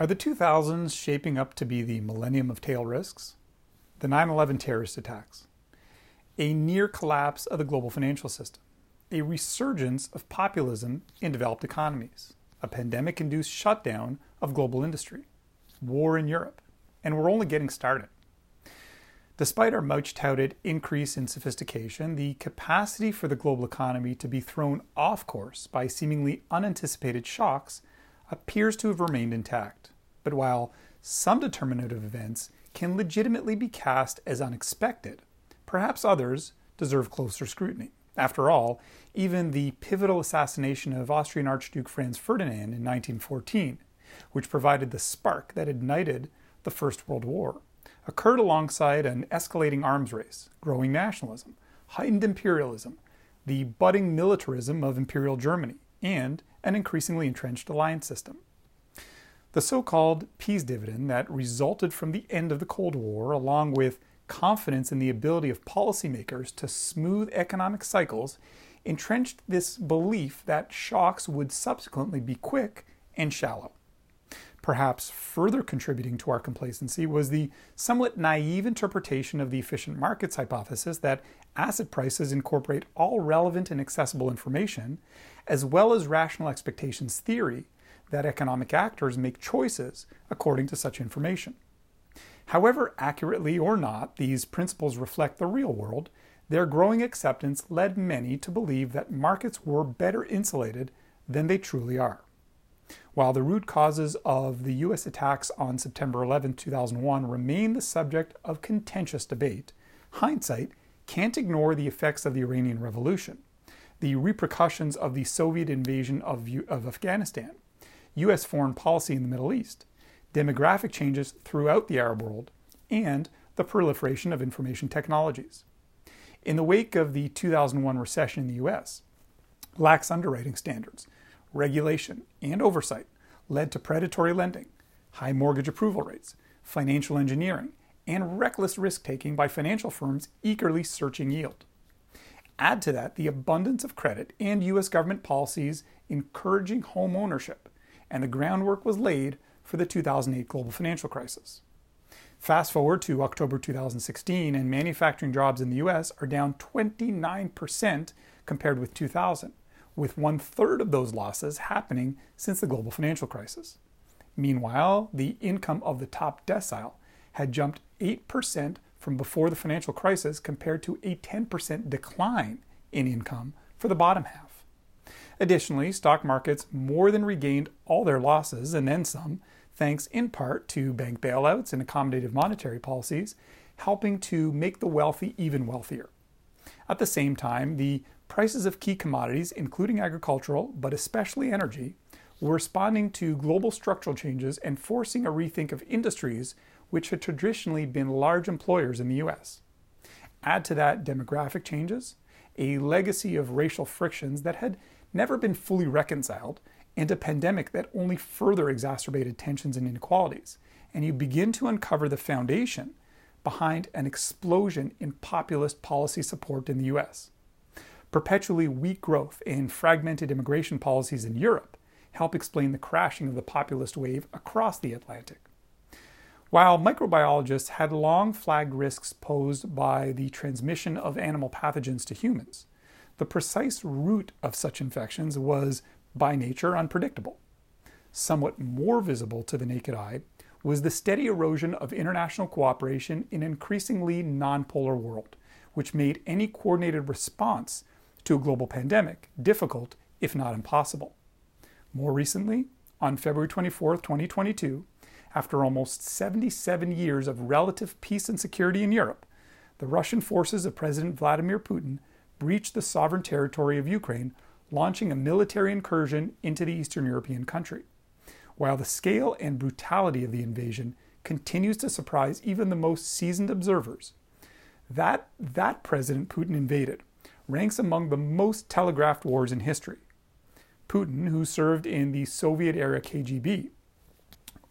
Are the 2000s shaping up to be the millennium of tail risks? The 9 11 terrorist attacks, a near collapse of the global financial system, a resurgence of populism in developed economies, a pandemic induced shutdown of global industry, war in Europe, and we're only getting started. Despite our much touted increase in sophistication, the capacity for the global economy to be thrown off course by seemingly unanticipated shocks appears to have remained intact. But while some determinative events can legitimately be cast as unexpected, perhaps others deserve closer scrutiny. After all, even the pivotal assassination of Austrian Archduke Franz Ferdinand in 1914, which provided the spark that ignited the First World War, occurred alongside an escalating arms race, growing nationalism, heightened imperialism, the budding militarism of Imperial Germany, and an increasingly entrenched alliance system. The so called peace dividend that resulted from the end of the Cold War, along with confidence in the ability of policymakers to smooth economic cycles, entrenched this belief that shocks would subsequently be quick and shallow. Perhaps further contributing to our complacency was the somewhat naive interpretation of the efficient markets hypothesis that asset prices incorporate all relevant and accessible information, as well as rational expectations theory that economic actors make choices according to such information. However accurately or not these principles reflect the real world, their growing acceptance led many to believe that markets were better insulated than they truly are. While the root causes of the U.S. attacks on September 11, 2001 remain the subject of contentious debate, hindsight can't ignore the effects of the Iranian Revolution, the repercussions of the Soviet invasion of, of Afghanistan, U.S. foreign policy in the Middle East, demographic changes throughout the Arab world, and the proliferation of information technologies. In the wake of the 2001 recession in the U.S., lax underwriting standards, regulation, and oversight led to predatory lending, high mortgage approval rates, financial engineering, and reckless risk taking by financial firms eagerly searching yield. Add to that the abundance of credit and U.S. government policies encouraging home ownership, and the groundwork was laid for the 2008 global financial crisis. Fast forward to October 2016, and manufacturing jobs in the US are down 29% compared with 2000, with one third of those losses happening since the global financial crisis. Meanwhile, the income of the top decile had jumped 8% from before the financial crisis compared to a 10% decline in income for the bottom half. Additionally, stock markets more than regained all their losses and then some, thanks in part to bank bailouts and accommodative monetary policies, helping to make the wealthy even wealthier. At the same time, the prices of key commodities, including agricultural, but especially energy, were responding to global structural changes and forcing a rethink of industries which had traditionally been large employers in the US. Add to that demographic changes, a legacy of racial frictions that had never been fully reconciled, and a pandemic that only further exacerbated tensions and inequalities. And you begin to uncover the foundation behind an explosion in populist policy support in the US. Perpetually weak growth and fragmented immigration policies in Europe help explain the crashing of the populist wave across the Atlantic. While microbiologists had long flagged risks posed by the transmission of animal pathogens to humans, the precise root of such infections was, by nature, unpredictable. Somewhat more visible to the naked eye was the steady erosion of international cooperation in an increasingly nonpolar world, which made any coordinated response to a global pandemic difficult, if not impossible. More recently, on February 24, 2022, after almost 77 years of relative peace and security in Europe, the Russian forces of President Vladimir Putin breached the sovereign territory of Ukraine, launching a military incursion into the Eastern European country. While the scale and brutality of the invasion continues to surprise even the most seasoned observers, that, that President Putin invaded ranks among the most telegraphed wars in history. Putin, who served in the Soviet era KGB,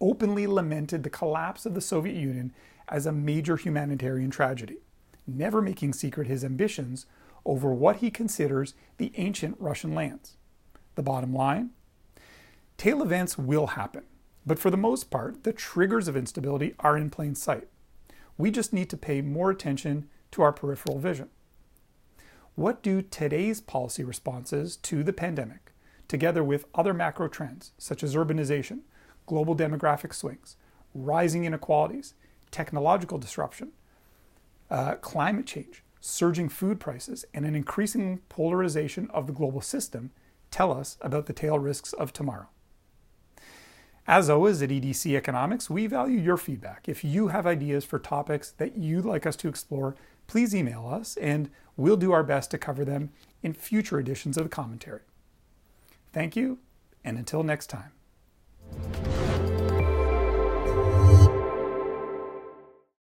openly lamented the collapse of the Soviet Union as a major humanitarian tragedy, never making secret his ambitions over what he considers the ancient Russian lands. The bottom line tail events will happen, But for the most part, the triggers of instability are in plain sight. We just need to pay more attention to our peripheral vision. What do today's policy responses to the pandemic, together with other macro trends such as urbanization, global demographic swings, rising inequalities, technological disruption, uh, climate change, surging food prices, and an increasing polarization of the global system tell us about the tail risks of tomorrow. As always at EDC Economics, we value your feedback. If you have ideas for topics that you'd like us to explore, please email us and we'll do our best to cover them in future editions of the commentary. Thank you, and until next time.